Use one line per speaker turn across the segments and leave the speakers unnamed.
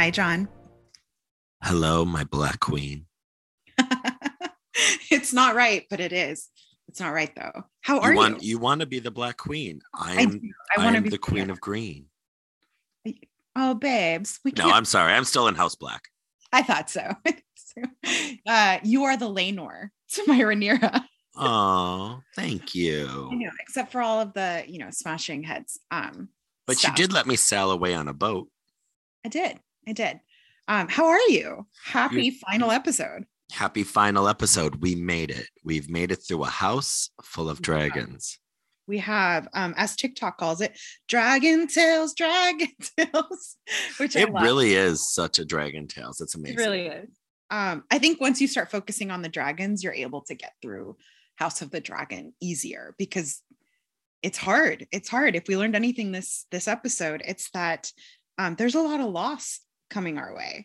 Hi, John.
Hello, my black queen.
it's not right, but it is. It's not right though. How are
you? Want,
you?
you want to be the black queen. I am. I, I, to be the queen of green.
Oh, babes.
We can't... No, I'm sorry. I'm still in house black.
I thought so. uh, you are the Laenor to my Rhaenyra.
Oh, thank you.
Know, except for all of the, you know, smashing heads. Um,
but stuff. you did let me sail away on a boat.
I did. I did. Um, how are you? Happy You're, final episode.
Happy final episode. We made it. We've made it through a house full of dragons.
We have, um, as TikTok calls it, dragon tails, dragon tails, which
it really is such a dragon tails. It's amazing.
It really is. Um, I think once you start focusing on the dragons, you're able to get through House of the Dragon easier because it's hard. It's hard. If we learned anything this this episode, it's that um, there's a lot of loss coming our way.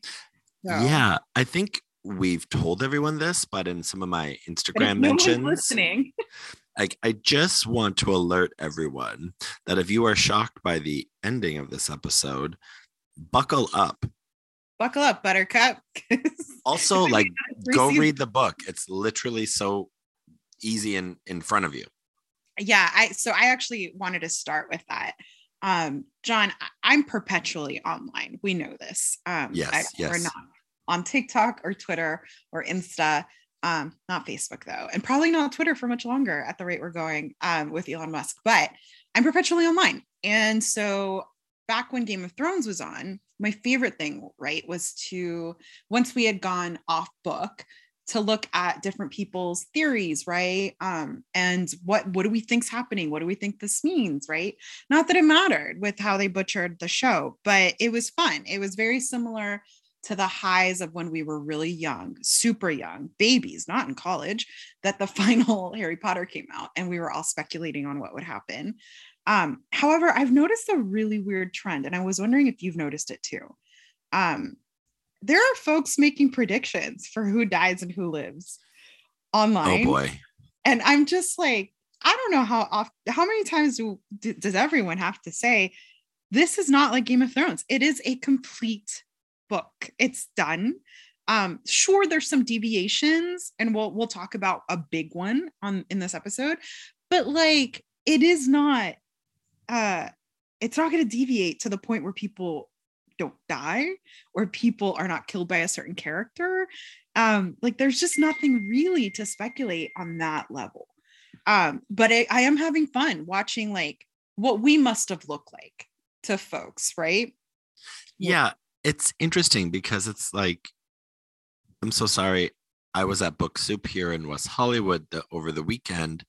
So. Yeah, I think we've told everyone this, but in some of my Instagram mentions,
listening.
like I just want to alert everyone that if you are shocked by the ending of this episode, buckle up.
Buckle up, Buttercup.
also, like, go read the book. It's literally so easy in in front of you.
Yeah, I so I actually wanted to start with that. Um, John, I'm perpetually online. We know this. Um,
yes, I, yes.
We're not on TikTok or Twitter or Insta. Um, not Facebook though, and probably not Twitter for much longer at the rate we're going um, with Elon Musk. But I'm perpetually online, and so back when Game of Thrones was on, my favorite thing, right, was to once we had gone off book, to look at different people's theories right? Um, and what what do we think's happening? What do we think this means right? Not that it mattered with how they butchered the show but it was fun. It was very similar to the highs of when we were really young super young babies not in college that the final harry potter came out and we were all speculating on what would happen. Um, however i've noticed a really weird trend and i was wondering if you've noticed it too. Um, there are folks making predictions for who dies and who lives online.
Oh boy.
And I'm just like, I don't know how often, how many times do, does everyone have to say, this is not like Game of Thrones. It is a complete book. It's done. Um, sure, there's some deviations, and we'll we'll talk about a big one on in this episode, but like it is not uh it's not going to deviate to the point where people don't die or people are not killed by a certain character um like there's just nothing really to speculate on that level. Um but I, I am having fun watching like what we must have looked like to folks right?
Yeah it's interesting because it's like i'm so sorry i was at book soup here in west hollywood the, over the weekend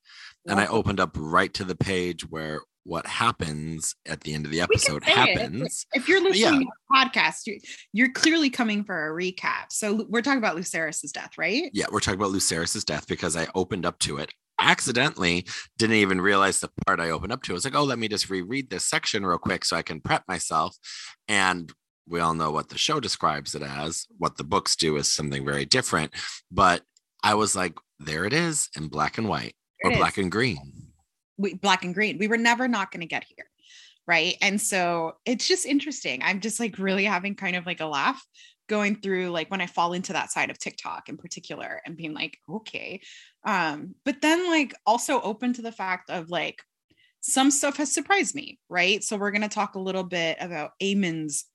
and i opened up right to the page where what happens at the end of the episode happens.
If, if, you're listening yeah. to the podcast, you're, you're, clearly coming for a recap. So we're talking about Lucerys's death, right?
Yeah, we're talking about Lucerys's death because I opened up to it accidentally didn't even realize the part I opened up to. I was like, oh, let me just reread this section real quick so I can prep myself. And we all know what the show describes it as. What the books do is something very different. But I was like, there it is in black and white or black and green
we, black and green. We were never not going to get here. Right. And so it's just interesting. I'm just like really having kind of like a laugh going through like when I fall into that side of TikTok in particular and being like, okay. Um, but then like also open to the fact of like some stuff has surprised me, right? So we're gonna talk a little bit about Aemond's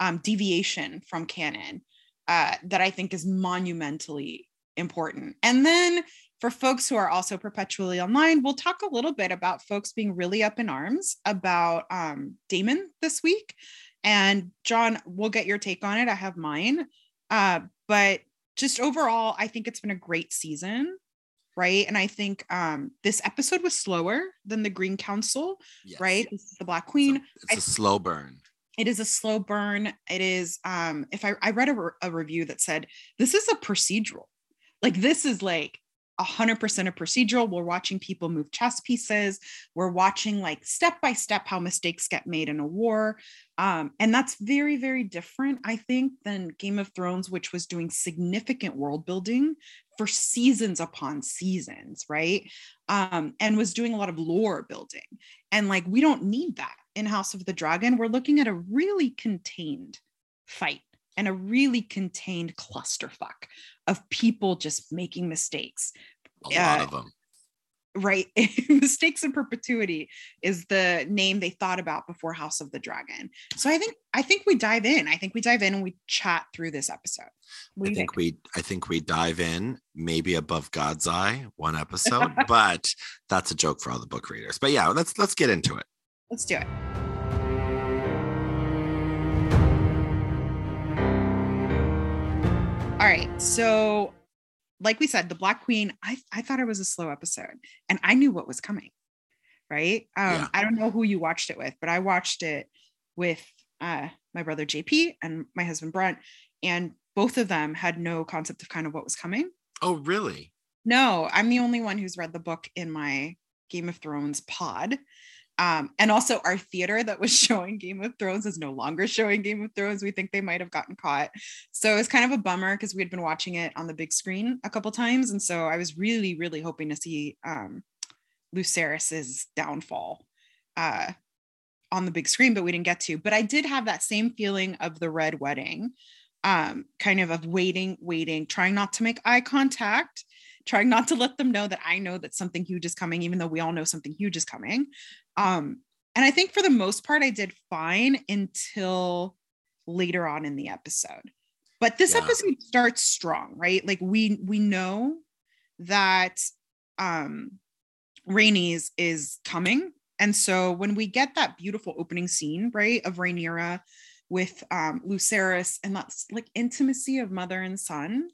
um, deviation from canon uh, that I think is monumentally important. And then for folks who are also perpetually online, we'll talk a little bit about folks being really up in arms about um, Daemon this week. And John, we'll get your take on it. I have mine. Uh, but just overall, I think it's been a great season. Right. And I think um, this episode was slower than the Green Council, yes. right? This is the Black Queen.
It's a, it's a slow burn
it is a slow burn it is um if i, I read a, a, review that said this is a procedural like this is like 100% of procedural. We're watching people move chess pieces. We're watching like step by step how mistakes get made in a war. Um, and that's very, very different, I think, than Game of Thrones, which was doing significant world building for seasons upon seasons, right? Um, and was doing a lot of lore building. And like, we don't need that in House of the Dragon. We're looking at a really contained fight and a really contained clusterfuck of people just making mistakes.
A lot
Uh,
of them.
Right. mistakes in perpetuity is the name they thought about before House of the Dragon. So I think I think we dive in. I think we dive in and we chat through this episode. What
I
you
think we I think we dive in maybe above God's eye one episode, but that's a joke for all the book readers. But yeah, let's let's get into it.
Let's do it. All right. So, like we said, the Black Queen, I, I thought it was a slow episode and I knew what was coming. Right. Um,
Yeah.
I don't know who you watched it with, but I watched it with uh, my brother JP and my husband Brent. And both of them had no concept of kind of what was coming.
Oh, really?
No, I'm the only one who's read the book in my Game of Thrones pod. Um, and also, our theater that was showing Game of Thrones is no longer showing Game of Thrones. We think they might have gotten caught. So it was kind of a bummer because we had been watching it on the big screen a couple times. And so I was really, really hoping to see um, downfall uh, on the big screen, but we didn't get to. But I did have that same feeling of the Red Wedding, um, kind of of waiting, waiting, trying not to make eye contact trying not to let them know that I know that something huge is coming, even though we all know something huge is coming. Um, and I think for the most part, I did fine until later on in the episode. But this
Yeah.
episode starts strong, right? Like we we know that um Rhaenys is coming. And so when we get that beautiful opening scene, right, of Rhaenyra with um Lucerys and that's like intimacy of mother and son,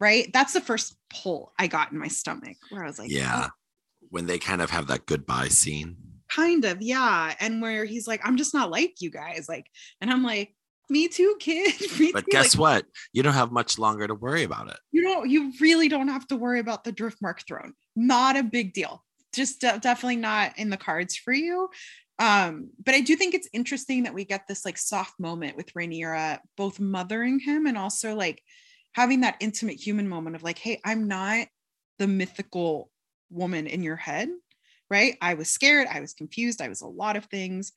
right? That's the first pull I got in my stomach where I was like,
yeah.
"Oh,
When they kind of have that goodbye scene.
kind of, yeah. And where he's like, I'm just not like you guys. Like, and I'm like, me too, kid. Me
But
too."
guess
Like,
what? You don't have much longer to worry about it.
You don't, you really don't have to worry about the Driftmark throne. Not a big deal. Just de- definitely not in the cards for you. Um, but I do think it's interesting that we get this like soft moment with Rhaenyra both mothering him and also like having that intimate human moment of like, hey, I'm not the mythical woman in your head, right? I was scared, I was confused, I was a lot of things.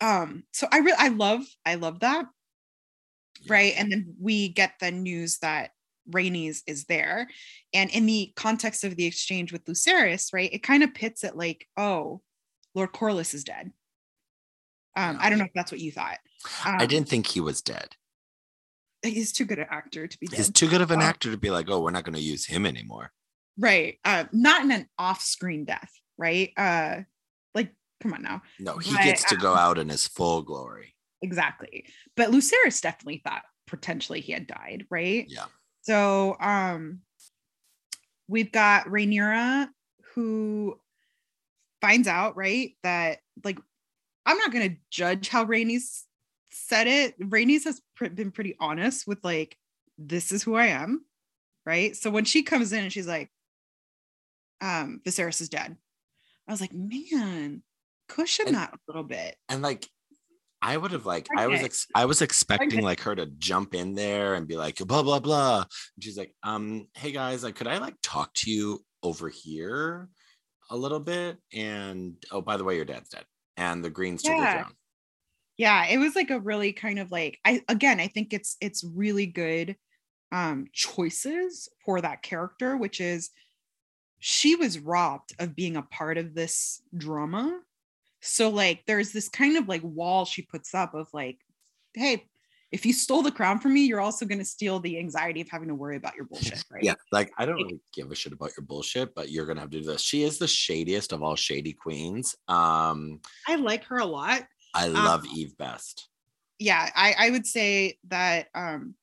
Um, so I really I love, I love that right and then we get the news that Rhaenys is there and in the context of the exchange with Lucerys right it kind of pits it like oh Lord Corlys is dead um I don't know if that's what you thought
I
Um,
didn't think he was dead.
He's too good an actor to be dead
He's too good of an actor to be like, oh, we're not going to use him anymore.
right uh not in an off-screen death right uh like come on now
No, he
But,
gets to go
um,
out in his full glory.
exactly but Lucerys definitely thought potentially he had died right
Yeah.
So um we've got Rhaenyra who finds out, right, that like I'm not gonna judge how Rhaenys said it. Rhaenys has pr- been pretty honest with like, this is who I am, right? So when she comes in and she's like, um, Viserys is dead. I was like, man, cushion
And-
that a little bit.
And like, I would have like, I was, ex- I was expecting
Okay.
like her to jump in there and be like, blah blah blah. And she's like, um, hey guys, like, could I like talk to you over here a little bit? And oh, by the way, your dad's dead, and the green's her
Yeah.
ground.
Yeah it was like a really kind of like i again i think it's it's really good um choices for that character which is she was robbed of being a part of this drama so like there's this kind of like wall she puts up of like hey if you stole the crown from me you're also going to steal the anxiety of having to worry about your bullshit right
Yeah, like I don't
Like-
really give a shit about your bullshit, but you're gonna have to do this. She is the shadiest of all shady queens. Um,
i like her a lot
I love Eve best.
yeah i i would say that um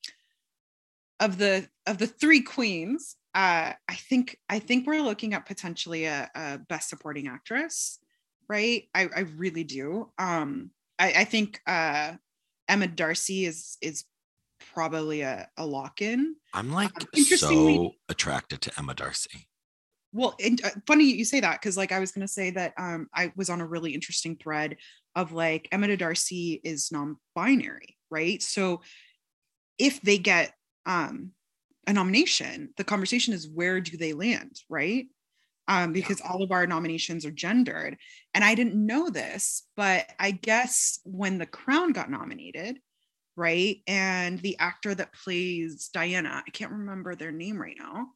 of the of the three queens uh i think i think we're looking at potentially a, a best supporting actress right i i really do um i i think uh emma darcy is is probably a, a lock-in
I'm like
Um,
so attracted to Emma Darcy.
well and, uh, funny you say that because like i was going to say that um i was on a really interesting thread of like emma darcy is non-binary right so if they get um a nomination the conversation is where do they land right um because all of our nominations are gendered and i didn't know this but i guess when the crown got nominated right? And the actor that plays Diana, I can't remember their name right now.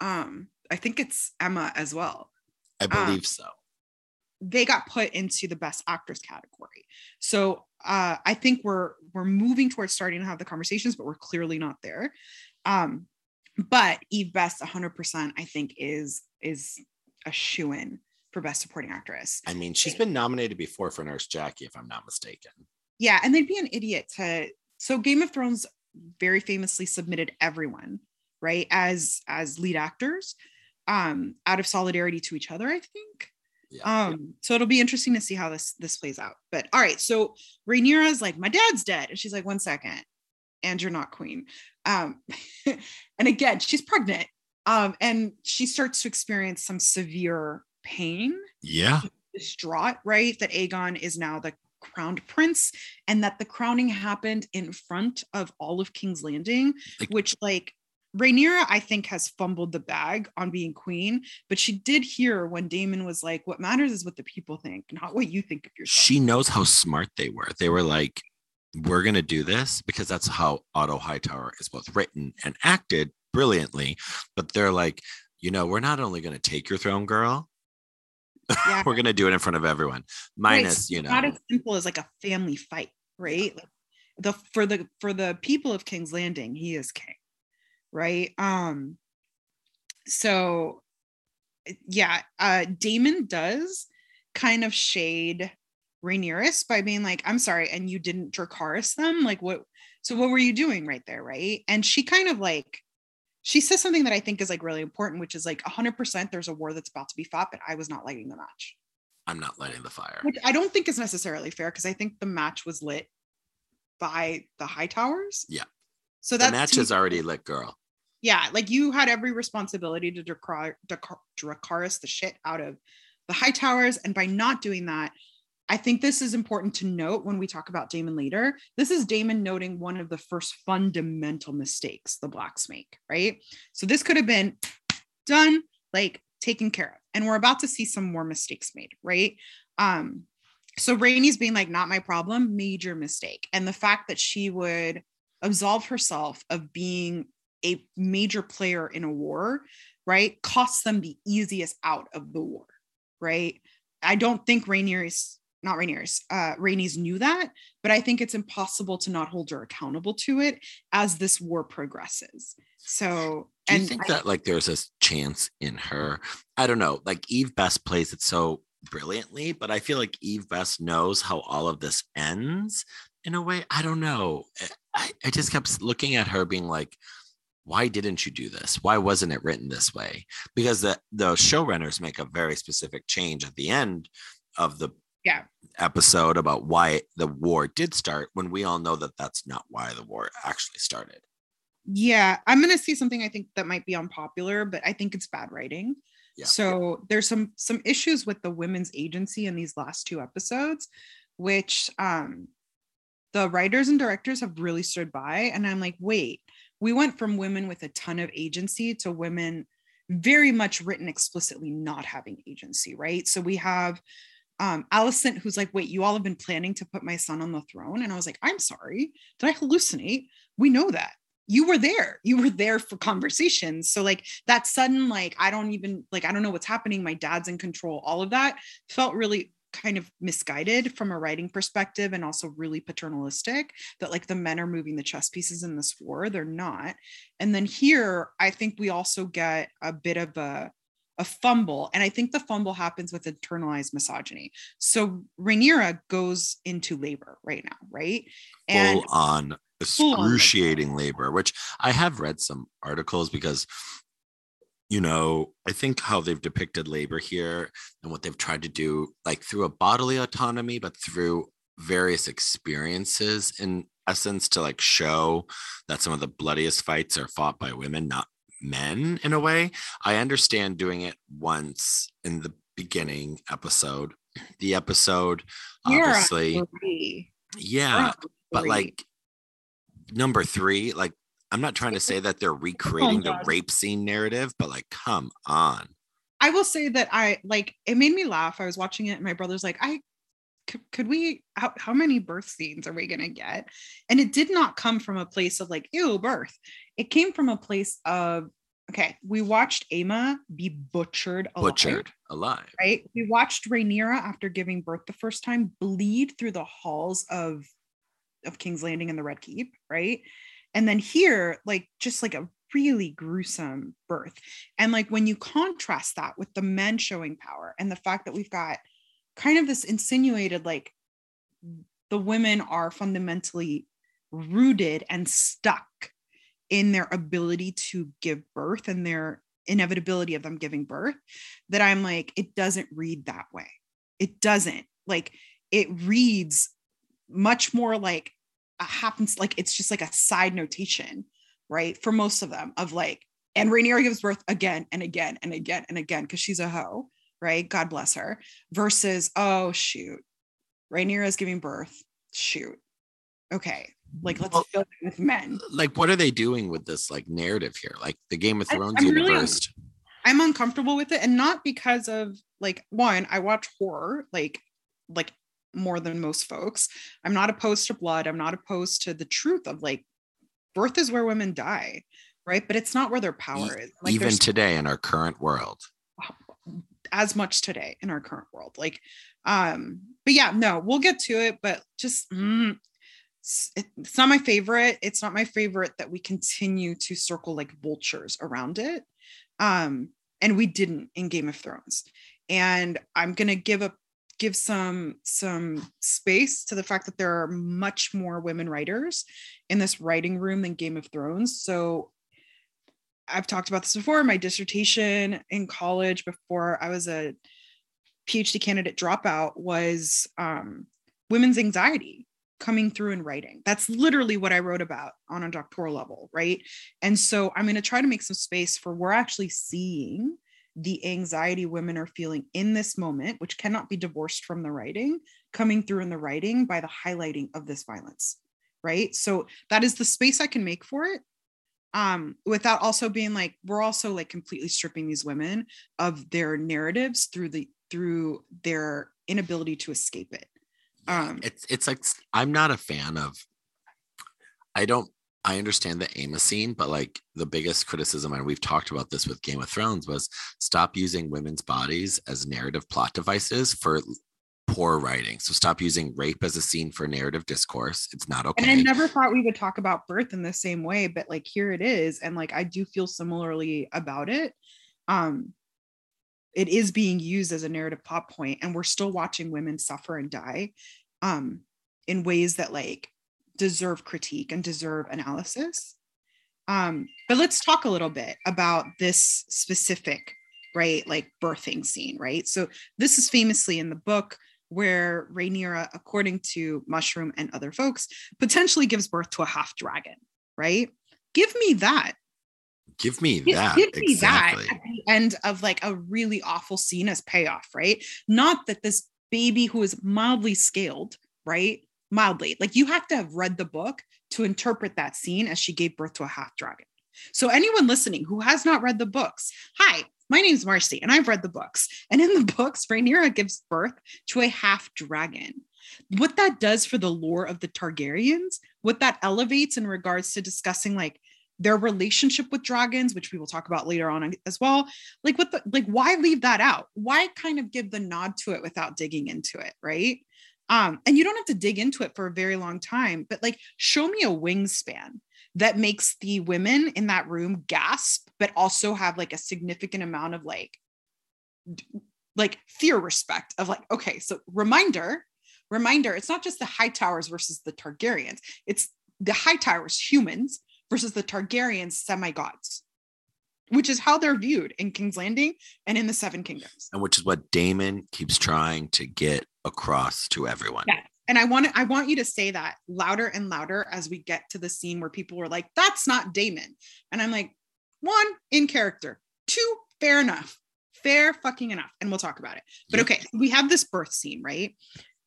Um, I think it's Emma as well.
I
Um,
believe so.
They got put into the best actress category. So uh, I think we're we're moving towards starting to have the conversations, but we're clearly not there. Um, but Eve Best, 100%, I think is is a shoe in for best supporting actress.
I mean, she's been nominated before for Nurse Jackie, if I'm not mistaken.
Yeah, and they'd be an idiot to. So Game of Thrones very famously submitted everyone, right, as as lead actors, um, out of solidarity to each other. I think.
Yeah.
Um, so it'll be interesting to see how this this plays out. But all right, so Rhaenyra's like, my dad's dead, and she's like, one second, and you're not queen. Um, and again, she's pregnant. Um, and she starts to experience some severe pain
yeah.
distraught, right? That Aegon is now the crowned prince and that the crowning happened in front of all of King's Landing,
Like-
which like Rhaenyra, I think, has fumbled the bag on being queen, but she did hear when Daemon was like, What matters is what the people think, not what you think of yourself.
She knows how smart they were. They were like, we're going to do this because that's how Otto Hightower is both written and acted brilliantly. But they're like, you know, we're not only going to take your throne, girl,
yeah.
we're going to do it in front of everyone.
Right,
Minus,
so
you
it's
know,
not as simple as like a family fight, right? Like the for the for the people of King's Landing, he is king, right? Um, so yeah, uh Daemon does kind of shade Rhaenyra by being like, I'm sorry, and you didn't Dracarys them? Like what so what were you doing right there, right? And she kind of like she says something that I think is like really important, which is like 100% there's a war that's about to be fought, but I was not lighting the match
I'm not lighting the fire.
which I don't think is necessarily fair because I think the match was lit by the Hightowers.
Yeah.
So that
match is already lit, girl.
Yeah, like you had every responsibility to Dracar- Dracar- Dracarys the shit out of the Hightowers, and by not doing that, I think this is important to note when we talk about Daemon later. This is Daemon noting one of the first fundamental mistakes the blacks make, right? So this could have been done, like taken care of. And we're about to see some more mistakes made, right? Um, so Rhaenys being like, not my problem, major mistake. And the fact that she would absolve herself of being a major player in a war, right, costs them the easiest out of the war, right? I don't think Rainier's not Rainier's, uh, Rhaenys knew that, but I think it's impossible to not hold her accountable to it as this war progresses. So,
Do you
and
think
I-
that like there's a chance in her? I don't know. Like Eve Best plays it so brilliantly, but I feel like Eve Best knows how all of this ends in a way. I don't know. I, I just kept looking at her being like, why didn't you do this? Why wasn't it written this way? Because the, the showrunners make a very specific change at the end of the
Yeah.
episode about why the war did start when we all know that that's not why the war actually started.
Yeah, I'm gonna say something I think that might be unpopular, but I think it's bad writing.
Yeah.
So there's some some issues with the women's agency in these last two episodes, which um the writers and directors have really stood by. And I'm like, wait, we went from women with a ton of agency to women very much written explicitly not having agency, right? So we have um Alicent who's like, wait, you all have been planning to put my son on the throne. And I was like, I'm sorry, did I hallucinate? We know that you were there you were there for conversations so like that sudden like i don't even like i don't know what's happening my dad's in control all of that felt really kind of misguided from a writing perspective and also really paternalistic that like the men are moving the chess pieces in this war. They're not. And then here i think we also get a bit of a a fumble. And i think the fumble happens with internalized misogyny. So Rhaenyra goes into labor right now right? And
full on
Full on.
excruciating labor, which I have read some articles because, you know, I think how they've depicted labor here and what they've tried to do, like through a bodily autonomy, but through various experiences in essence to like show that some of the bloodiest fights are fought by women, not men in a way. I understand doing it once in the beginning episode. The episode, obviously,
three.
yeah, but like number three, like I'm not trying to say that they're oh recreating the rape scene narrative, but like, come on.
I will say that I like it made me laugh. I was watching it and my brother's like, I could, could we how, how many birth scenes are we going to get and it did not come from a place of like ew birth it came from a place of okay we watched Aemma be butchered alive,
Butchered alive.
right we watched Rhaenyra after giving birth the first time bleed through the halls of of King's Landing and the Red Keep right and then here like just like a really gruesome birth and like when you contrast that with the men showing power and the fact that we've got kind of this insinuated like the women are fundamentally rooted and stuck in their ability to give birth and their inevitability of them giving birth that I'm like, it doesn't read that way. It doesn't. Like, it reads much more like Uh, happens, like it's just like a side notation, right? For most of them, of like, and Rhaenyra gives birth again and again and again and again because she's a hoe, right? God bless her. Versus, oh shoot, Rhaenyra is giving birth. Shoot. Okay. Like let's
Well-
fill it with men.
Like, what are they doing with this like narrative here? Like the Game of
I-
Thrones
I'm really- I'm uncomfortable with it. And not because of like one, I watch horror like like more than most folks. I'm not opposed to blood. I'm not opposed to the truth of like birth is where women die, right? But it's not where their power is. Like
even today in our current world.
as much today in our current world. Like, um, but yeah, no, we'll get to it, but just mm, it's, it's not my favorite. It's not my favorite that we continue to circle like vultures around it. Um, and we didn't in Game of Thrones. And I'm gonna give a give some some space to the fact that there are much more women writers in this writing room than Game of Thrones. So I've talked about this before. My dissertation in college before I was a PhD candidate dropout was um, women's anxiety coming through in writing. That's literally what I wrote about on a doctoral level, right? And so I'm going to try to make some space for we're actually seeing the anxiety women are feeling in this moment, which cannot be divorced from the writing, coming through in the writing by the highlighting of this violence, right? So that is the space I can make for it um without also being like we're also like completely stripping these women of their narratives through the through their inability to escape it um
It's it's like I'm not a fan of. I don't. I understand the Amos scene, but like the biggest criticism, and we've talked about this with Game of Thrones, was stop using women's bodies as narrative plot devices for poor writing. So stop using rape as a scene for narrative discourse. It's not okay.
and i never thought we would talk about birth in the same way but like here it is and like i do feel similarly about it um it is being used as a narrative plot point and we're still watching women suffer and die um in ways that like deserve critique and deserve analysis um but let's talk a little bit about this specific right like birthing scene right so this is famously in the book where Rhaenyra, according to Mushroom and other folks, potentially gives birth to a half dragon, right? Give me that.
Give me
Give,
that.
give me
exactly.
that at the end of like a really awful scene as payoff, right? Not that this baby who is mildly scaled, right? Mildly, like you have to have read the book to interpret that scene as she gave birth to a half dragon. So, anyone listening who has not read the books, hi, my name's Marcy, and I've read the books. And in the books, Rhaenyra gives birth to a half dragon. What that does for the lore of the Targaryens, what that elevates in regards to discussing like their relationship with dragons, which we will talk about later on as well. Like, what the like, why leave that out? Why kind of give the nod to it without digging into it, right? Um, and you don't have to dig into it for a very long time, but like, show me a wingspan that makes the women in that room gasp, but also have like a significant amount of like, like fear respect of like, okay, so reminder, reminder, it's not just the Hightowers versus the Targaryens, it's the Hightowers humans versus the Targaryens semi-gods, which is how they're viewed in King's Landing and in the Seven Kingdoms.
and which is what Daemon keeps trying to get across to everyone.
Yeah. And I want to, I want you to say that louder and louder as we get to the scene where people were like, that's not Daemon. And I'm like, one, in character. Two, fair enough. Fair fucking enough. And we'll talk about it. But okay, we have this birth scene, right?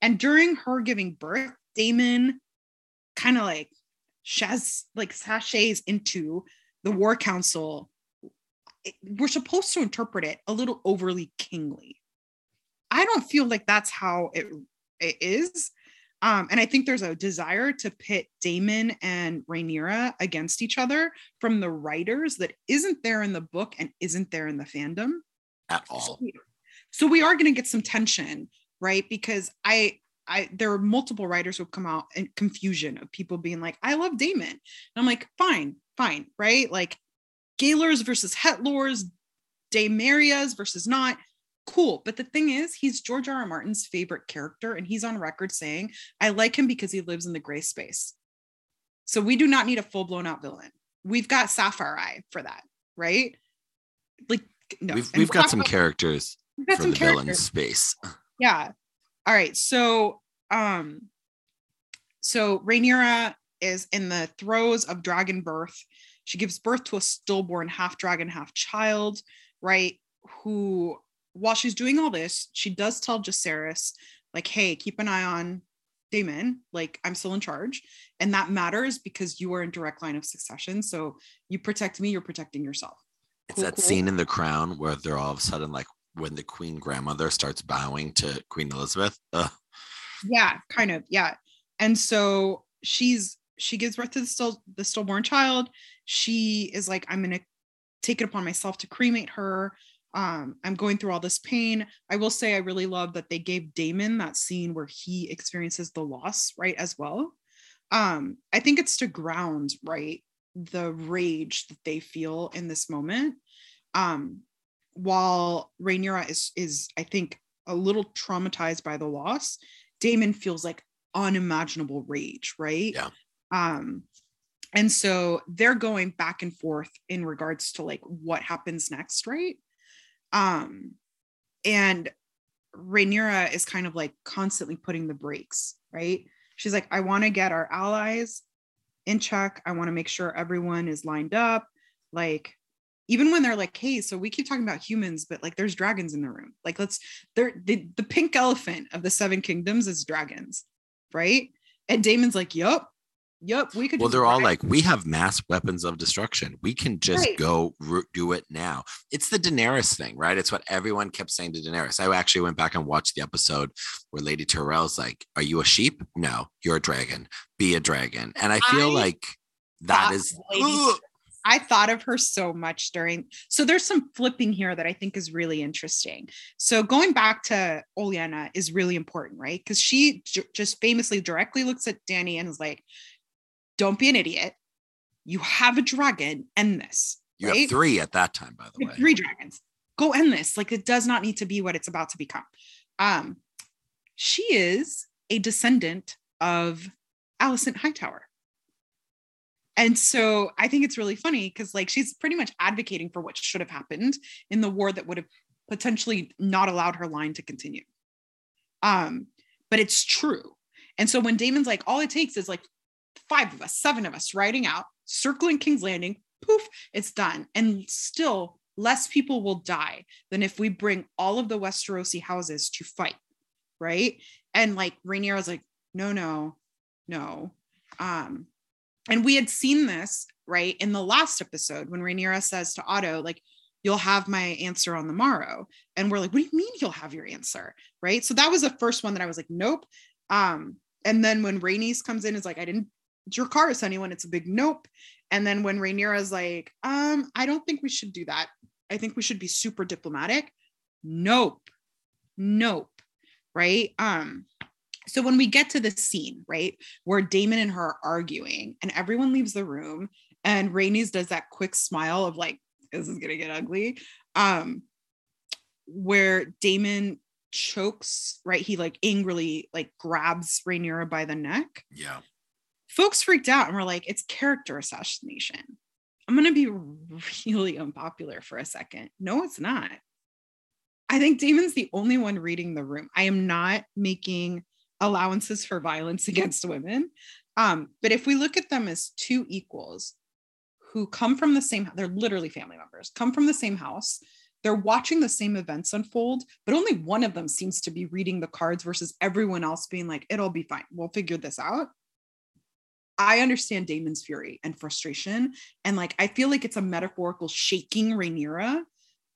And during her giving birth, Daemon kind of like shaz like sachets into the war council. We're supposed to interpret it a little overly kingly. I don't feel like that's how it it is. Um, and I think there's a desire to pit Daemon and Rhaenyra against each other from the writers that isn't there in the book and isn't there in the fandom
at all.
So we are going to get some tension, right? Because I, I, there are multiple writers who have come out in confusion of people being like, "I love Daemon," and I'm like, "Fine, fine, right?" Like, Gaylors versus Hetlors, Daemerias versus not cool. But the thing is, he's George R. R. Martin's favorite character, and he's on record saying, I like him because he lives in the gray space. So we do not need a full blown out villain. We've got Sapphire Eye for that, right? Like, no.
We've, we've got some characters
got
for
some
the villain space.
Yeah. All right. So, um, so Rhaenyra is in the throes of dragon birth. She gives birth to a stillborn half dragon, half child, right? Who, while she's doing all this, she does tell Jacaerys, like, hey, keep an eye on Daemon. Like, I'm still in charge. And that matters because you are in direct line of succession. So you protect me, you're protecting yourself.
It's
Cool,
that
cool.
scene in The Crown where they're all of a sudden like when the Queen grandmother starts bowing to Queen Elizabeth. Ugh.
yeah kind of yeah and so she's she gives birth to the still the stillborn child. She is like i'm gonna take it upon myself to cremate her. Um i'm going through all this pain. I will say i really love that they gave daemon that scene where he experiences the loss right as well. Um i think it's to ground right the rage that they feel in this moment. Um while Rhaenyra is is I think a little traumatized by the loss, Daemon feels like unimaginable rage, right?
Yeah.
Um and so they're going back and forth in regards to like what happens next, right? Um and Rhaenyra is kind of like constantly putting the brakes, right? She's like, I want to get our allies in check. I want to make sure everyone is lined up. Like, even when they're like, hey, so we keep talking about humans, but like there's dragons in the room. Like, let's they're the, the pink elephant of the seven kingdoms is dragons, right? And Daemon's like, Yup, yup, we could
Well, they're all like, we have mass weapons of destruction. We can just
Right.
go ru- do it now. It's the Daenerys thing, right? It's what everyone kept saying to Daenerys. I actually went back and watched the episode where Lady Tyrell's like, Are you a sheep? No, you're a dragon. Be a dragon. And I feel
I
like that is.
Lady I thought of her so much during. So there's some flipping here that I think is really interesting. So going back to Olenna is really important, right? Because she j- just famously directly looks at Danny and is like, "Don't be an idiot. You have a dragon. End this."
you
right?
have three at that time, by the
You
way.
three dragons. Go end this. Like it does not need to be what it's about to become. Um, she is a descendant of Alicent Hightower. And so I think it's really funny because like she's pretty much advocating for what should have happened in the war that would have potentially not allowed her line to continue. Um, but it's true. And so when Daemon's like, all it takes is like five of us, seven of us riding out, circling King's Landing, poof, it's done. And still less people will die than if we bring all of the Westerosi houses to fight. Right. And like Rhaenyra's like, no, no, no. Um, and we had seen this right in the last episode when Rhaenyra says to Otto, like, you'll have my answer on the morrow. And we're like, what do you mean you'll have your answer? Right. So that was the first one that I was like, nope. Um, and then when Rhaenys comes in, is like, I didn't Dracarys anyone, it's a big nope. And then when Rhaenyra's like, um, I don't think we should do that. I think we should be super diplomatic. Nope. Nope. Right. Um, so when we get to the scene, right, where Daemon and her are arguing and everyone leaves the room and Rhaenys does that quick smile of like, this is gonna get ugly. Um, where Daemon chokes, right? He like angrily like grabs Rhaenyra by the neck
Yeah.
Folks freaked out and were like, it's character assassination. I'm going to be really unpopular for a second. No, it's not. I think Daemon's the only one reading the room. I am not making allowances for violence against women. Um, but if we look at them as two equals who come from the same, they're literally family members, come from the same house. They're watching the same events unfold, but only one of them seems to be reading the cards versus everyone else being like, it'll be fine. We'll figure this out. I understand Daemon's fury and frustration. And like, I feel like it's a metaphorical shaking Rhaenyra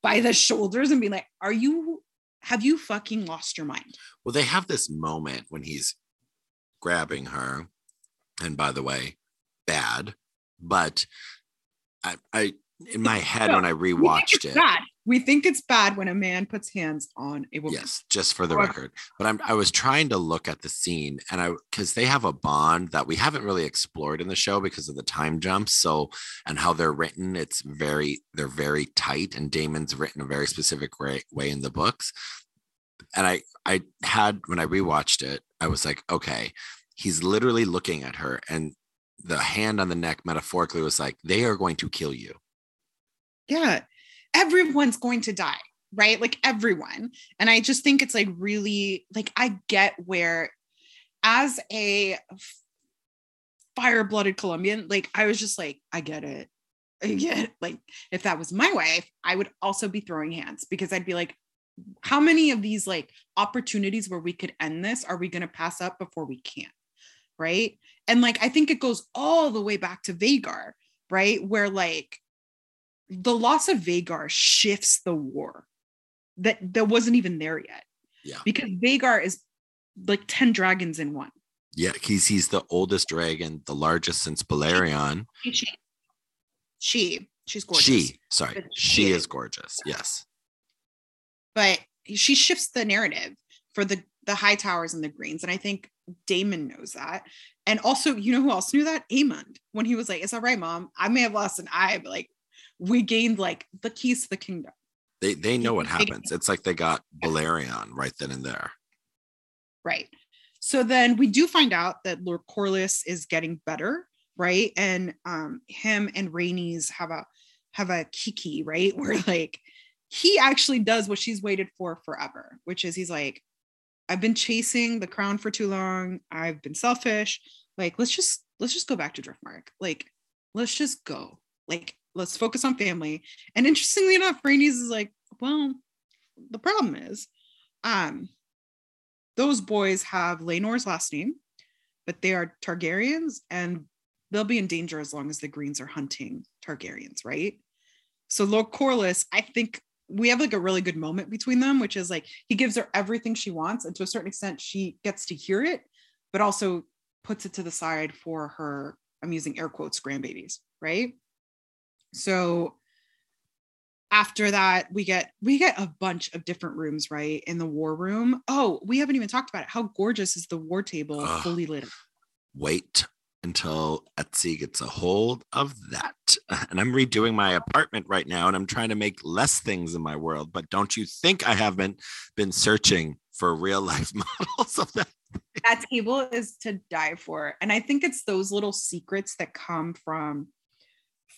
by the shoulders and being like, are you have you fucking lost your mind?
Well, they have this moment when he's grabbing her, and by the way, bad. But I, I in my head
No,
when I rewatched it.
Bad. We think it's bad when a man puts hands on a woman.
Yes, just for the
However-
record. But I'm I was trying to look at the scene and I because they have a bond that we haven't really explored in the show because of the time jumps. So and how they're written, it's very they're very tight, and Daemon's written a very specific way, way in the books. And I I had when I rewatched it, I was like, okay, he's literally looking at her, and the hand on the neck metaphorically was like, they are going to kill you.
yeah everyone's going to die right? Like everyone. And i just think it's like really like i get where as a fire-blooded colombian like i was just like i get it. I get it. like if that was my wife i would also be throwing hands because i'd be like how many of these like opportunities where we could end this are we going to pass up before we can't right? And like i think it goes all the way back to vhagar right? Where like the loss of Vhagar shifts the war that that wasn't even there yet.
Yeah.
Because Vhagar is like 10 dragons in one.
Yeah, he's he's the oldest dragon, the largest since Balerion.
She, she she's gorgeous.
She, sorry, she
she-
is gorgeous. Yes.
but she shifts the narrative for the the Hightowers and the greens. And I think Daemon knows that. And also, you know who else knew that? Aemond, when he was like, It's all right, mom. I may have lost an eye, but like we gained like the keys to the kingdom.
They they know what happens. It's like they got Balerion right then and there.
Right. So then we do find out that Lord Corlys is getting better, right? And um him and Rhaenys have a have a kiki, right? Where like he actually does what she's waited for forever, which is he's like, I've been chasing the crown for too long. I've been selfish. Like, let's just let's just go back to Driftmark. Like, let's just go. Like, let's focus on family. And interestingly enough, Rhaenys is like, well, the problem is, um, those boys have Laenor's last name, but they are Targaryens and they'll be in danger as long as the Greens are hunting Targaryens, right? So Lord Corlys, I think we have like a really good moment between them, which is like he gives her everything she wants, and to a certain extent, she gets to hear it, but also puts it to the side for her, I'm using air quotes, grandbabies, right? So after that we get we get a bunch of different rooms right in the war room oh we haven't even talked about it how gorgeous is the war table
Ugh.
fully lit up
Wait until Etsy gets a hold of that. And I'm redoing my apartment right now and I'm trying to make less things in my world. But don't you think I haven't been searching for real life models of that?
that table is to die for and i think it's those little secrets that come from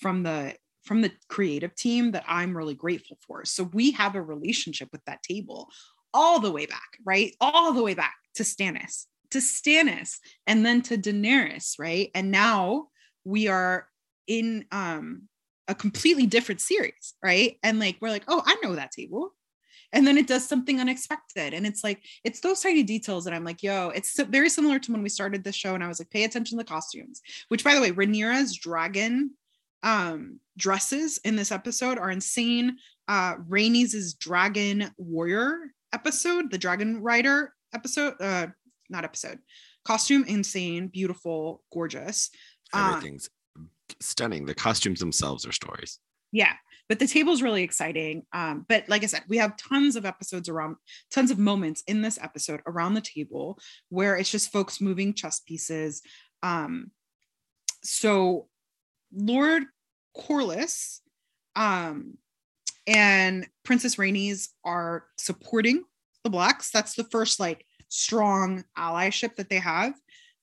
from the from the creative team that i'm really grateful for. So we have a relationship with that table all the way back right? All the way back to stannis to stannis and then to daenerys right? And now we are in um a completely different series right? And like we're like oh i know that table. And then it does something unexpected. And it's like it's those tiny details that i'm like yo it's very similar to when we started this show and i was like pay attention to the costumes which by the way rhaenyra's dragon um dresses in this episode are insane uh Rhaenys' dragon warrior episode the dragon rider episode uh not episode costume insane beautiful gorgeous Um,
Everything's stunning. The costumes themselves are stories.
yeah but the table's really exciting um, but like i said we have tons of episodes around tons of moments in this episode around the table where it's just folks moving chess pieces um, so lord corlys um, and princess rhaenys are supporting the blacks that's the first like strong allyship that they have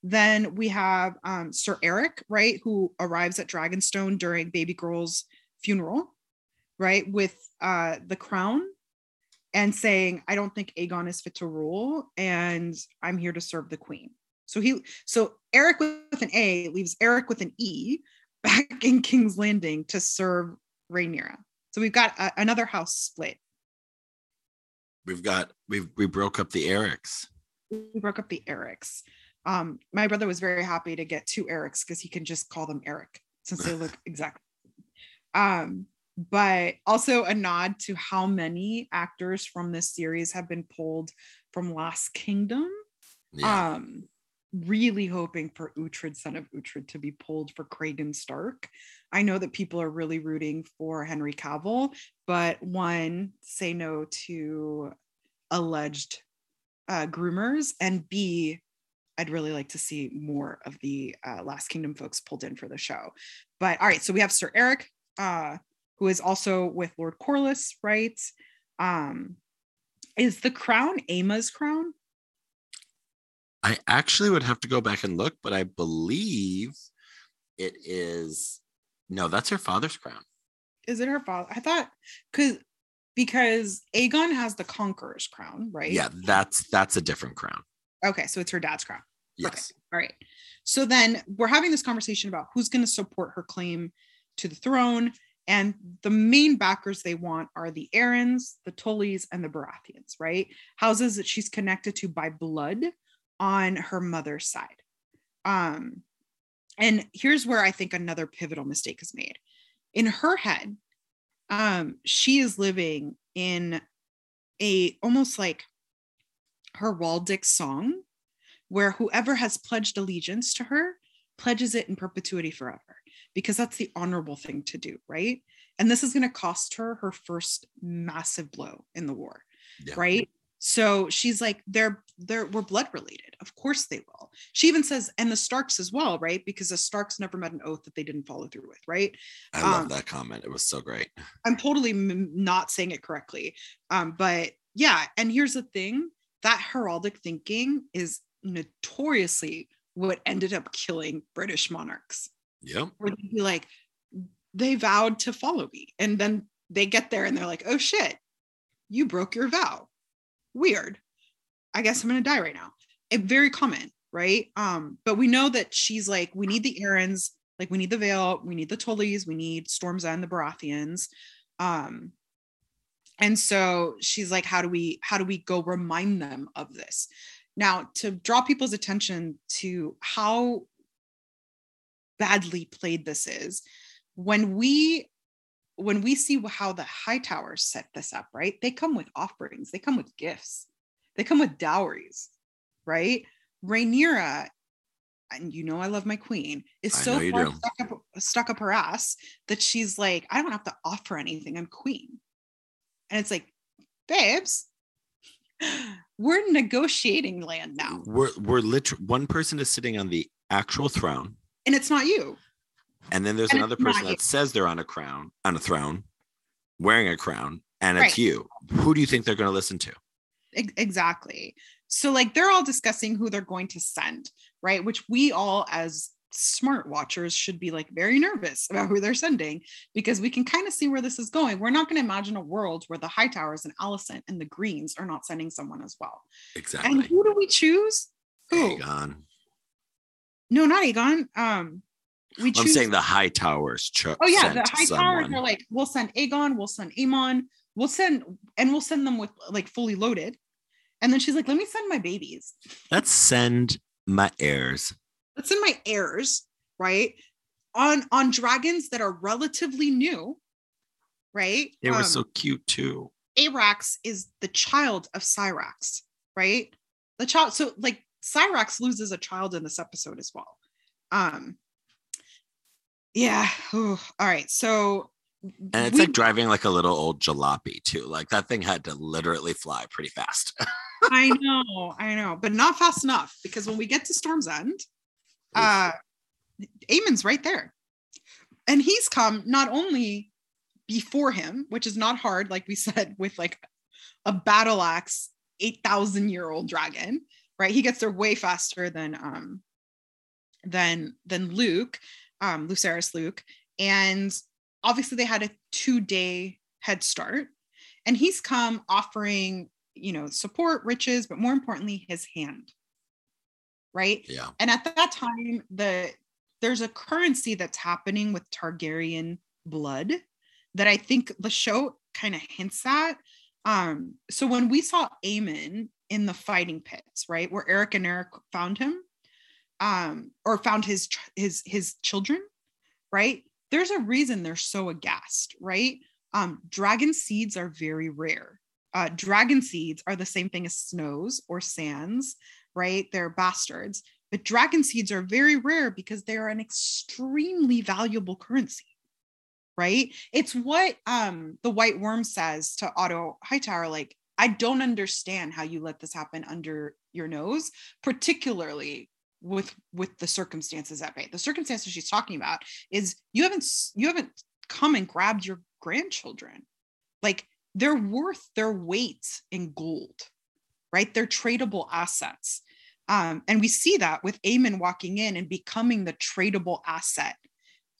then we have um, sir eric right who arrives at dragonstone during baby girl's funeral, right, with uh, the crown and saying, I don't think Aegon is fit to rule and I'm here to serve the queen. So he so Eric with an A leaves Eric with an E back in King's Landing to serve Rhaenyra. So we've got a, another house split.
We've got we we broke up the Erics.
We broke up the Erics. Um, my brother was very happy to get two Erics because he can just call them Eric since they look exactly. Um, but also a nod to how many actors from this series have been pulled from Last Kingdom.
Yeah.
Um, really hoping for Uhtred, son of Uhtred, to be pulled for Cregan Stark. I know that people are really rooting for Henry Cavill, but one, say no to alleged uh, groomers, and B, I'd really like to see more of the uh, Last Kingdom folks pulled in for the show. But all right, so we have Sir Eric, uh, who is also with Lord Corlys, right? Um, is the crown Aemma's crown?
I actually would have to go back and look, but I believe it is no, that's her father's crown.
Is it her father? I thought because because Aegon has the Conqueror's crown, right?
Yeah, that's that's a different crown.
Okay, so it's her dad's crown.
Yes.
All right. So then we're having this conversation about who's going to support her claim to the throne. And the main backers they want are the Arryns, the Tullys, and the Baratheons, right? Houses that she's connected to by blood on her mother's side. Um, and here's where I think another pivotal mistake is made. In her head, um, she is living in a almost like her heraldic song, where whoever has pledged allegiance to her pledges it in perpetuity forever, because that's the honorable thing to do, right? And this is going to cost her her first massive blow in the war,
Yeah.
right? So she's like, they're they're we're blood related. Of course they will. She even says, and the Starks as well, right? Because the Starks never met an oath that they didn't follow through with, right?
I love
Um,
that comment. It was so great.
I'm totally m- not saying it correctly. Um, but yeah, and here's the thing that heraldic thinking is notoriously what ended up killing British monarchs.
Yep.
Where they'd be like, they vowed to follow me. And then they get there and they're like, oh shit, you broke your vow. Weird. I guess I'm gonna die right now. It very common, right? Um, but we know that she's like, we need the Arryns, like we need the Vale, we need the Tullys, we need Storm's End, the Baratheons. Um, and so she's like, how do we how do we go remind them of this? Now, to draw people's attention to how badly played this is, when we when we see how the Hightowers set this up, right? They come with offerings, they come with gifts, they come with dowries, right? Rhaenyra, and you know I love my queen, is so far stuck up, stuck up her ass that she's like, I don't have to offer anything. I'm queen. And it's like, babes, we're negotiating land now.
We're we're literally one person is sitting on the actual throne,
And it's not you.
And then there's
And
another person that says they're on a crown, on a throne, wearing a crown, and it's you. Who do you think they're going to listen to?
Exactly. So like they're all discussing who they're going to send, right? Which we all as smart watchers should be like very nervous about who they're sending because we can kind of see where this is going. We're not going to imagine a world where the Hightowers and Alicent and the Greens are not sending someone as well.
Exactly.
And who do we choose? Who?
Aegon.
No, not Aegon. Um, we
I'm saying the Hightowers. Cho-
oh yeah, the Hightowers
someone.
are like, we'll send Aegon, we'll send Aemond, we'll send, and we'll send them with like fully loaded. And then she's like, let me send my babies.
Let's send my heirs.
let's send my heirs right on on dragons that are relatively new right
They were
Um,
so cute too.
arrax is the child of syrax right the child so like syrax loses a child in this episode as well um yeah Ooh, all right so
And it's
we-
like driving like a little old jalopy too. Like that thing had to literally fly pretty fast.
i know i know but not fast enough because when we get to storm's end uh Aemond's right there. And he's come not only before him, which is not hard, like we said, with like a battle axe, 8,000 year old dragon, right? He gets there way faster than um than than Luke, um, Lucerys Luke. And obviously they had a two-day head start. And he's come offering, you know, support, riches, but more importantly, his hand. Right
yeah.
and at that time the there's a currency that's happening with targaryen blood that i think the show kind of hints at um so when we saw Aemon in the fighting pits right where eric and eric found him um or found his his his children right there's a reason they're so aghast right Um, dragon seeds are very rare. Uh, dragon seeds are the same thing as snows or sands, right? They're bastards. But dragon seeds are very rare because they're an extremely valuable currency, right? It's what um, the white worm says to Otto Hightower like, I don't understand how you let this happen under your nose, particularly with with the circumstances at bay. The circumstances she's talking about is you haven't you haven't come and grabbed your grandchildren. Like they're worth their weight in gold, right? They're tradable assets. Um, and we see that with Aemond walking in and becoming the tradable asset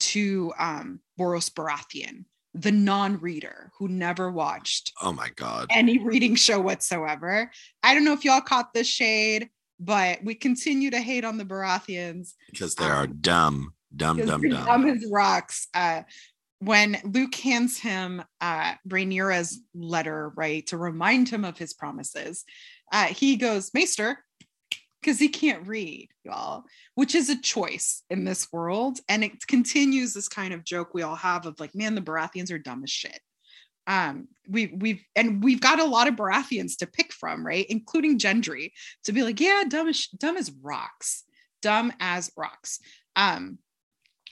to um, Borros Baratheon, the non-reader who never watched
Oh my god.
any reading show whatsoever. I don't know if y'all caught this shade, but we continue to hate on the Baratheons.
Because they are
um,
dumb, dumb, dumb, dumb.
dumb as rocks. Uh, when Luke hands him uh, Rhaenyra's letter, right, to remind him of his promises, uh, he goes, Maester, because he can't read, y'all, which is a choice in this world. And it continues this kind of joke we all have of like, man, the Baratheons are dumb as shit. Um, we we've and we've got a lot of Baratheons to pick from, right? Including Gendry, to be like, yeah, dumb as dumb as rocks, dumb as rocks. Um,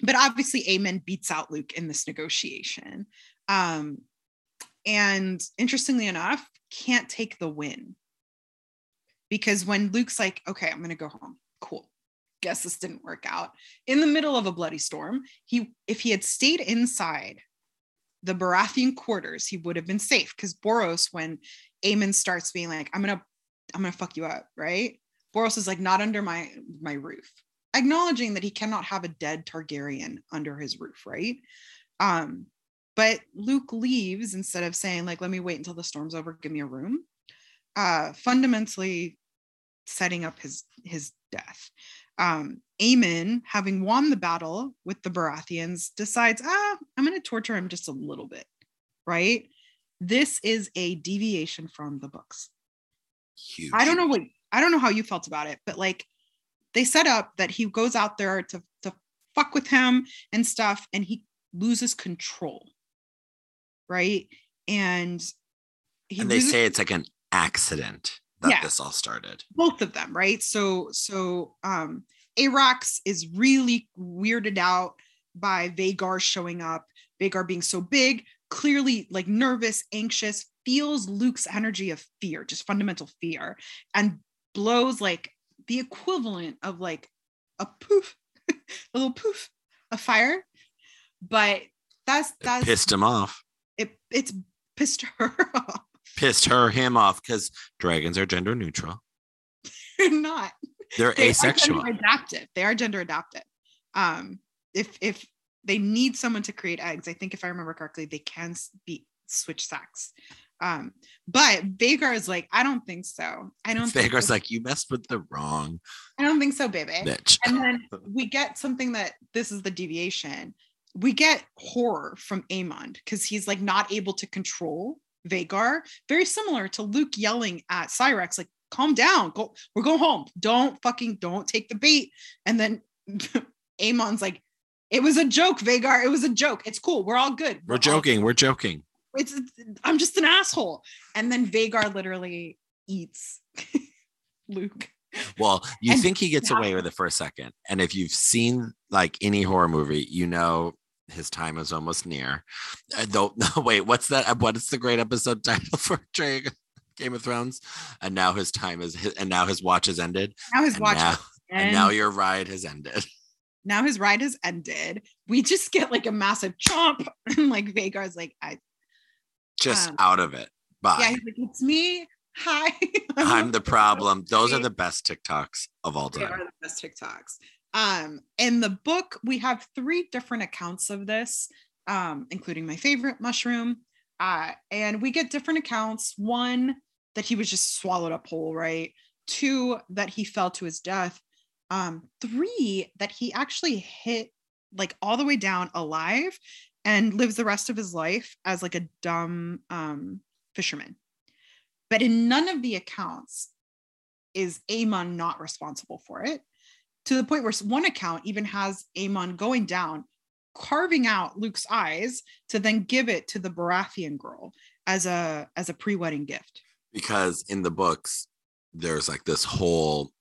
but obviously Aemond beats out Luke in this negotiation. Um, and interestingly enough, can't take the win. Because when Luke's like, okay, I'm gonna go home. Cool. Guess this didn't work out. In the middle of a bloody storm, he if he had stayed inside the Baratheon quarters, he would have been safe. Because Borros, when Aemond starts being like, I'm gonna, I'm gonna fuck you up, right? Borros is like, not under my my roof acknowledging that he cannot have a dead Targaryen under his roof, right? Um, but Luke leaves instead of saying, like, let me wait until the storm's over, give me a room. Uh, fundamentally setting up his his death. Um, Aemond, having won the battle with the Baratheons, decides, ah, I'm gonna torture him just a little bit, right? This is a deviation from the books.
Huge.
I don't know what I don't know how you felt about it, but like they set up that he goes out there to to fuck with him and stuff, and he loses control, right? And he
And they
loses
say it's like an accident that
Yeah.
this all started.
both of them, right? So so um Arrax is really weirded out by Vhagar showing up, Vhagar being so big, clearly like nervous, anxious, feels Luke's energy of fear, just fundamental fear, and blows like the equivalent of like a poof, a little poof of fire. But that's
It
that's
pissed him off.
it it's pissed her off.
Pissed her, him off because dragons are gender neutral. They're not.
they
asexual.
Adaptive. They are gender adaptive. Um, if if they need someone to create eggs, I think if I remember correctly, they can be switch sex. Um, but Vhagar is like, I don't think so. I don't. think
Vhagar's
so.
like, you messed with the wrong
I don't think so, baby.
bitch.
And then we get something that this is the deviation. We get horror from Aemond because he's like not able to control Vhagar. Very similar to Luke yelling at Syrax, like, calm down, go, we're going home. Don't fucking don't take the bait. And then Aemond's like, it was a joke, Vhagar. It was a joke. It's cool. We're all good.
We're joking. We're joking.
it's I'm just an asshole. And then Vhagar literally eats Luke.
Well, you
And
think he gets away with it for a second. And if you've seen like any horror movie, you know his time is almost near. Uh, though, wait, what's that? What is the great episode title for Game of Thrones? And now his time is, and now his watch has ended.
Now his
And
watch
now, and now your ride has ended.
now his ride has ended. We just get like a massive chomp, and like Vhagar's like, I
Just
Um,
out of it. Bye.
yeah, he's like, it's me. Hi.
I'm the problem. Those are the best TikToks of all time.
They are the best TikToks. Um, in the book, we have three different accounts of this, um, including my favorite mushroom. Uh, and we get different accounts. One that he was just swallowed up whole, right? Two that he fell to his death. Um, three that he actually hit like all the way down alive and lives the rest of his life as like a dumb um, fisherman. But in none of the accounts is Aemond not responsible for it to the point where one account even has Aemond going down carving out Luke's eyes to then give it to the Baratheon girl as a as a pre-wedding gift.
Because in the books, there's like this whole,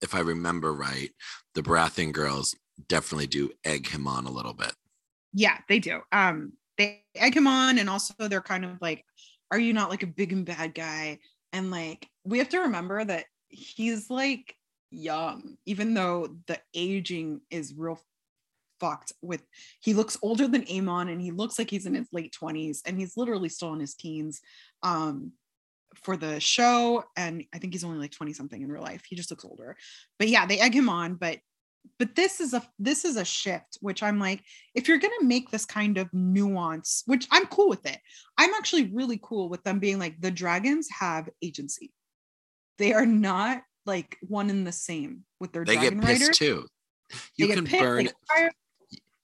if I remember right, the Baratheon girls definitely do egg him on a little bit.
Yeah, they do. Um, they egg him on, and also they're kind of like, "Are you not like a big and bad guy?" And like, we have to remember that he's like young, even though the aging is real fucked with he looks older than Amon and he looks like he's in his late 20s and he's literally still in his teens um for the show and I think he's only like 20 something in real life. He just looks older. But yeah, they egg him on, but but this is a this is a shift which I'm like if you're going to make this kind of nuance, which I'm cool with it. I'm actually really cool with them being like the dragons have agency. They are not like one and the same with their
They
dragon
get pissed
riders.
too. You
get
can
pissed,
burn.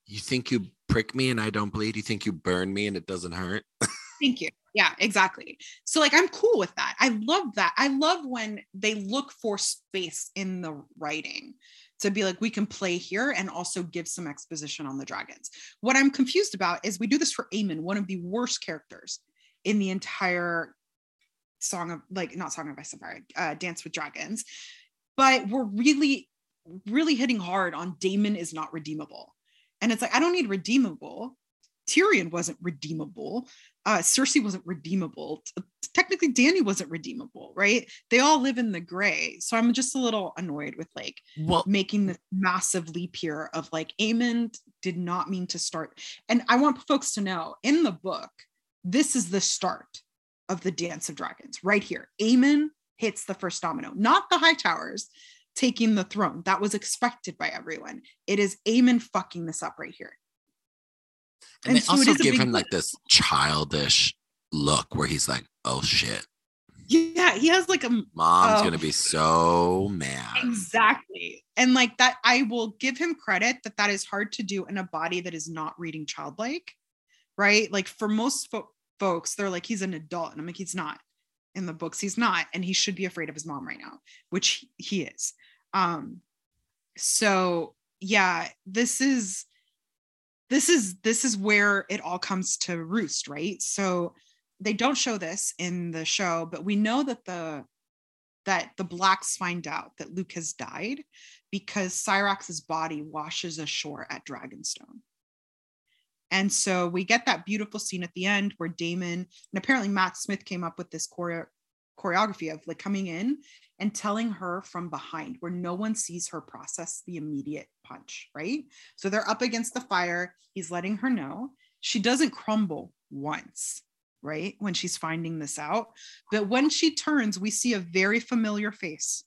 You think you prick me and I don't bleed? You think you burn me and it doesn't hurt?
Thank you. Yeah, exactly. So like I'm cool with that. I love that. I love when they look for space in the writing to be like we can play here and also give some exposition on the dragons. What I'm confused about is we do this for Aemond, one of the worst characters in the entire song of like not song of ice and fire, uh, dance with dragons but we're really really hitting hard on daemon is not redeemable. And it's like i don't need redeemable. Tyrion wasn't redeemable. Uh cersei wasn't redeemable. Technically dany wasn't redeemable right? They all live in the gray. So i'm just a little annoyed with like
Well,
making this massive leap here of like Aemond did not mean to start. And I want folks to know in the book, this is the start of the Dance of Dragons right here. Aemond hits the first domino, not the Hightowers taking the throne. That was expected by everyone. It is Aemond fucking this up right here.
and they
and so
also give him like this childish look where he's like, "Oh shit,
Yeah, he has like a
mom's
Oh.
gonna be so mad."
Exactly. And like that, I will give him credit that that is hard to do in a body that is not reading childlike, right? Like for most fo- folks, they're like, he's an adult. And I'm like, he's not. In the books, he's not. And he should be afraid of his mom right now, which he- is. Um, so yeah, this is this is this is where it all comes to roost, right? So they don't show this in the show, but we know that the that the blacks find out that Luke has died because Syrax's body washes ashore at Dragonstone. And so we get that beautiful scene at the end where Daemon and apparently Matt Smith came up with this choreo- choreography of like coming in and telling her from behind where no one sees her process the immediate punch, right? So they're up against the fire. He's letting her know. She doesn't crumble once, right? When she's finding this out. But when she turns, we see a very familiar face.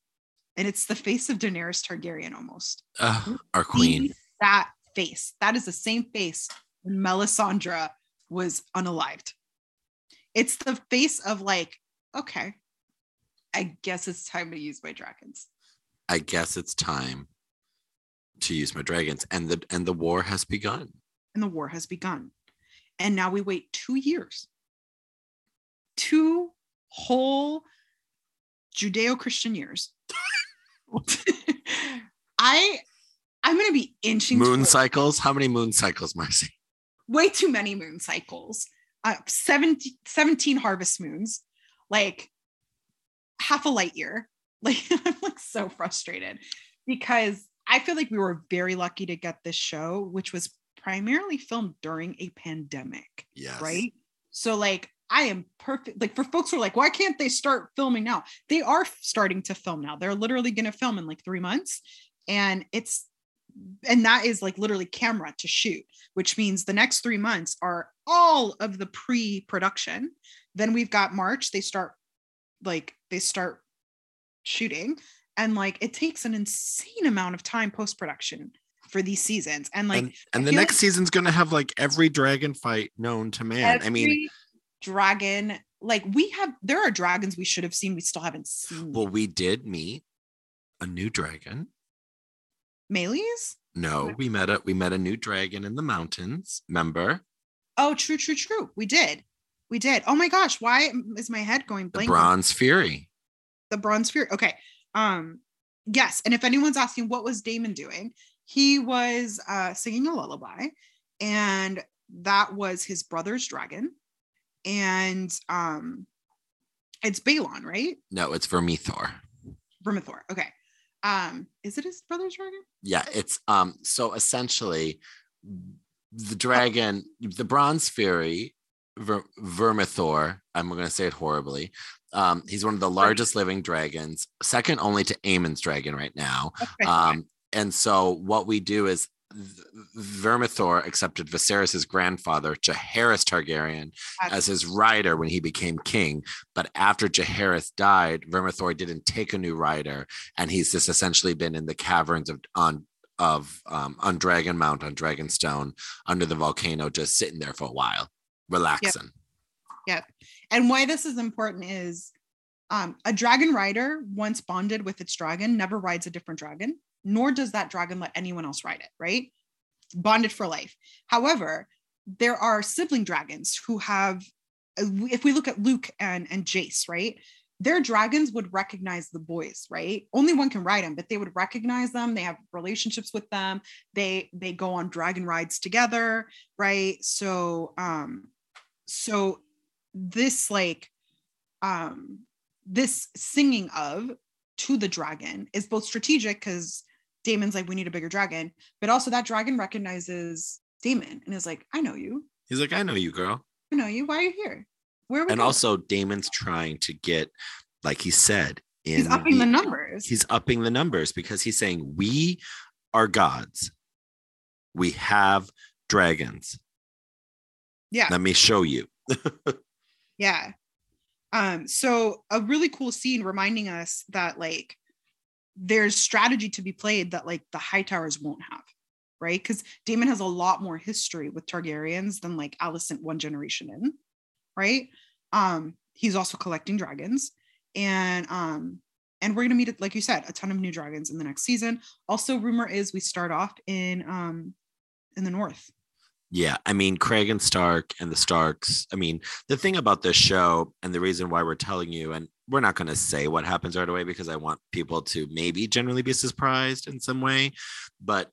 And it's the face of Daenerys Targaryen almost.
Ugh, our queen.
That face. That is the same face Missandei was unalived. It's the face of like, okay, I guess it's time to use my dragons.
I guess it's time to use my dragons, and the and the war has begun.
And the war has begun. And now we wait two years. Two whole Judeo-Christian years. I I'm gonna be inching
Moon
towards-
cycles. How many moon cycles, Marcy?
Way too many moon cycles. Uh, 17, 17 harvest moons, like half a light year. Like I'm like so frustrated because I feel like we were very lucky to get this show, which was primarily filmed during a pandemic,
Yes.
right? So like I am perfect. Like for folks who are like, why can't they start filming now? They are starting to film now. They're literally going to film in like three months, and it's and that is like literally camera to shoot, which means the next three months are all of the pre-production. Then we've got March. They start like they start shooting, and like it takes an insane amount of time post-production for these seasons. And like
and and the next
like-
season's gonna have like every dragon fight known to man. I mean,
dragon, like we have, there are dragons we should have seen, we still haven't seen.
well, we did meet a new dragon.
Meleys?
No, we met a we met a new dragon in the mountains. Remember
Oh, true, true, true. We did. We did. Oh my gosh, why is my head going
the
blank?
Bronze Fury.
the bronze Fury. Okay. Um, yes. And if anyone's asking what was Daemon doing, he was uh singing a lullaby and that was his brother's dragon. And um it's Balon, right?
No, it's Vermithor.
Vermithor. Okay. Um, is it his brother's dragon?
Yeah, it's um so essentially the dragon, the bronze fury, Ver- Vermithor, I'm gonna say it horribly. Um, he's one of the largest living dragons, second only to Aemond's dragon right now. Um, and so what we do is Vermithor accepted Viserys' grandfather, Jaehaerys Targaryen, as his rider when he became king. But after Jaehaerys died, Vermithor didn't take a new rider, and he's just essentially been in the caverns of on of um, on Dragon Mount on Dragonstone under the volcano, just sitting there for a while, relaxing.
Yep. And why this is important is um, a dragon rider, once bonded with its dragon, never rides a different dragon, nor does that dragon let anyone else ride it, right? Bonded for life. However, there are sibling dragons who have, if we look at Luke and, and Jace, right? Their dragons would recognize the boys, right? Only one can ride them, but they would recognize them. They have relationships with them. They they go on dragon rides together, right? So um, so this like um this singing of to the dragon is both strategic because Daemon's like, we need a bigger dragon, but also that dragon recognizes Daemon and is like, I know you.
He's like, I know you, girl.
I know you. Why are you here? Where
And
going?"
also, Daemon's trying to get, like he said, in
he's upping the numbers.
he's upping the numbers because he's saying we are gods we have dragons
yeah.
let me show you
Yeah. Um, so a really cool scene reminding us that like there's strategy to be played that like the Hightowers won't have, right? Because Daemon has a lot more history with Targaryens than like Alicent one generation in, right? Um, he's also collecting dragons, and um, and we're gonna meet like you said, a ton of new dragons in the next season. Also, rumor is we start off in um in the north.
Yeah i mean cregan stark and the starks i mean the thing about this show and the reason why we're telling you and we're not going to say what happens right away because i want people to maybe generally be surprised in some way but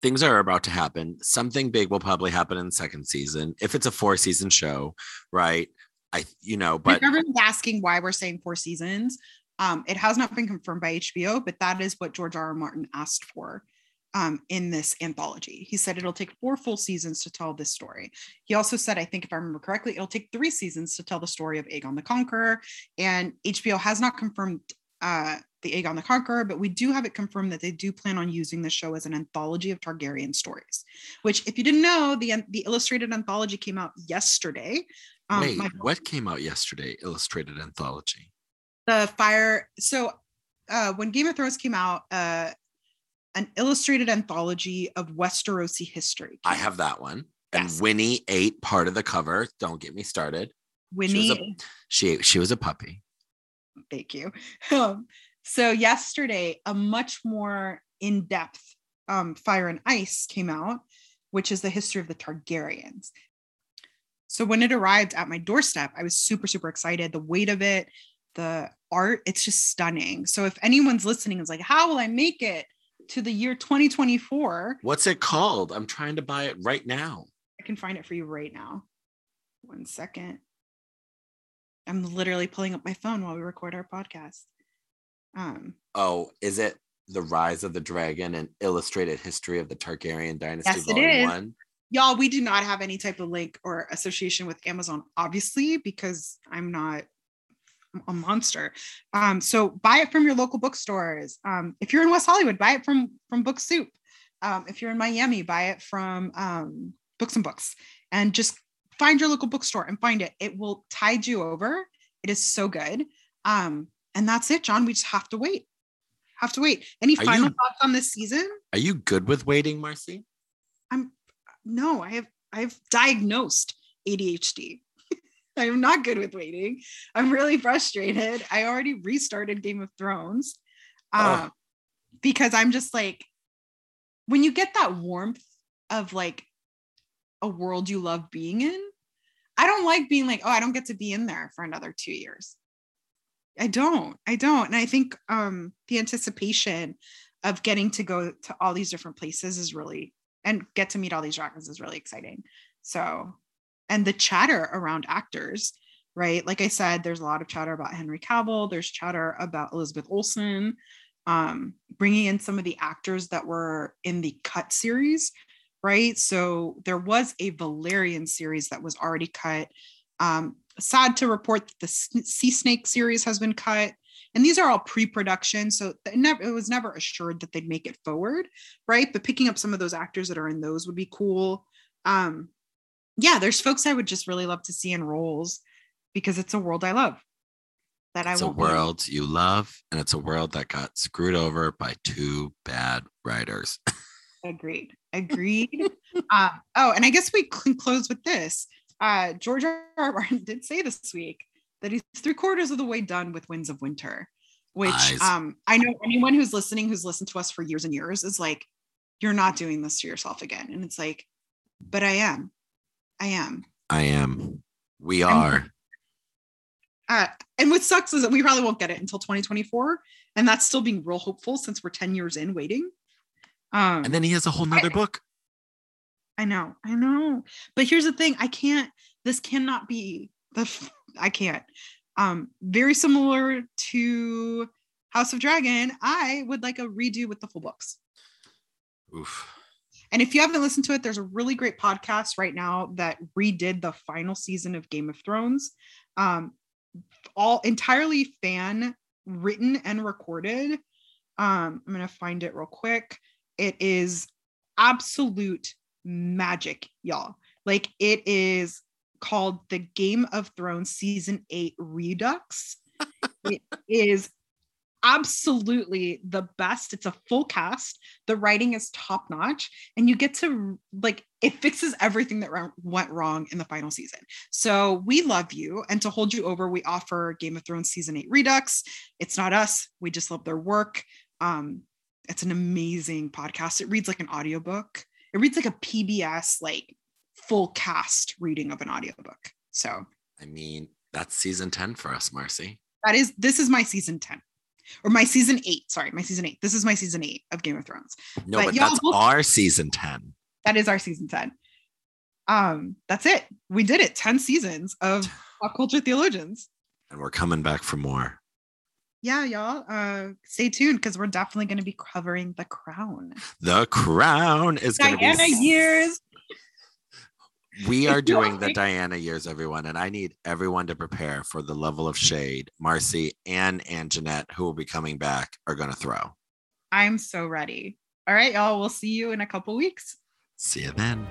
things are about to happen something big will probably happen in the second season if it's a four season show right i you know but
everyone's asking why we're saying four seasons, um, it has not been confirmed by HBO, but that is what George R. R. Martin asked for um, in this anthology. He said it'll take four full seasons to tell this story. He also said, I think if I remember correctly, it'll take three seasons to tell the story of Aegon the Conqueror. And HBO has not confirmed uh, the Aegon the Conqueror, but we do have it confirmed that they do plan on using the show as an anthology of Targaryen stories. Which, if you didn't know, the the illustrated anthology came out yesterday. Um,
wait
my-
what came out yesterday illustrated anthology
the fire so uh when game of thrones came out uh an illustrated anthology of westerosi history.
I have that one. And
Yes.
winnie ate part of the cover. Don't get me started.
Winnie
She was a- she she was a puppy.
Thank you. Um, so yesterday a much more in-depth um, fire and ice came out which is the history of the targaryens. So when it arrived at my doorstep i was super super excited. The weight of it the art it's just stunning. So if anyone's listening is like how will i make it to the year 2024
what's it called? I'm trying to buy it right now.
I can find it for you right now. One second. I'm literally pulling up my phone while we record our podcast. Um
Oh, is it The Rise of the Dragon and Illustrated History of the Targaryen Dynasty
Yes, it
Volume
is.
1?
y'all we do not have any type of link or association with amazon obviously because i'm not a monster. Um so buy it from your local bookstores. Um if you're in west hollywood buy it from from book soup. Um if you're in miami buy it from um books and books. And just find your local bookstore and find it. It will tide you over. It is so good. Um and that's it john. We just have to wait. Have to wait. Any
Are
final
you-
thoughts on this season?
Are you good with waiting, Marcy? I'm.
no, I have I've diagnosed ADHD. I am not good with waiting. I'm really frustrated. I already restarted Game of Thrones
Oh.
um, because I'm just like, when you get that warmth of like a world you love being in, I don't like being like, oh, I don't get to be in there for another two years. I don't. I don't. And I think um, the anticipation of getting to go to all these different places is really and get to meet all these dragons is really exciting. So, and the chatter around actors, right? Like I said, there's a lot of chatter about Henry Cavill. There's chatter about Elizabeth Olsen, um, bringing in some of the actors that were in the cut series, right? So there was a Valyrian series that was already cut. Um, sad to report that the Sea Snake series has been cut. And these are all pre-production, so it, never, it was never assured that they'd make it forward, right? But picking up some of those actors that are in those would be cool. Um, yeah, there's folks I would just really love to see in roles because it's a world I love.
That I love. it's I a world you love, and it's a world that got screwed over by two bad writers.
Agreed. Agreed. uh, oh, and I guess we can close with this. Uh, George R. R. Martin did say this week that he's three quarters of the way done with Winds of Winter, which um, I know anyone who's listening who's listened to us for years and years is like, you're not doing this to yourself again. And it's like, but I am. I am.
I am. We are.
Uh, and what sucks is that we probably won't get it until 2024. And that's still being real hopeful since we're 10 years in waiting.
Um, and then he has a whole nother I, book.
I know, I know. But here's the thing I can't, this cannot be the I can't. Um, very similar to House of Dragon, I would like a redo with the full books. Oof. And if you haven't listened to it, there's a really great podcast right now that redid the final season of Game of Thrones. Um, all entirely fan written and recorded. Um, I'm gonna find it real quick. It is absolute magic, y'all. Like it is called the Game of Thrones Season 8 Redux. it is absolutely the best. It's a full cast. The writing is top notch, and you get to like it fixes everything that went wrong in the final season. So we love you, and to hold you over, we offer Game of Thrones season eight Redux. It's not us. We just love their work. Um, it's an amazing podcast. It reads like an audiobook. It reads like a PBS like full cast reading of an audiobook. So,
I mean, that's season 10 for us, Marcy.
That is, this is my season 10 or my season eight. Sorry, my season eight. This is my season eight of Game of Thrones.
No, but, but that's our season 10.
That is our season 10. Um, that's it. We did it 10 seasons of pop culture theologians.
And we're coming back for more.
Yeah, y'all. Uh, stay tuned because we're definitely going to be covering the crown.
The crown is going to be
Diana years
we are doing the Diana years, everyone, and I need everyone to prepare for the level of shade Marcy and Anjanette, who will be coming back, are going to throw.
I'm so ready. All right, y'all. We'll see you in a couple weeks.
See you then.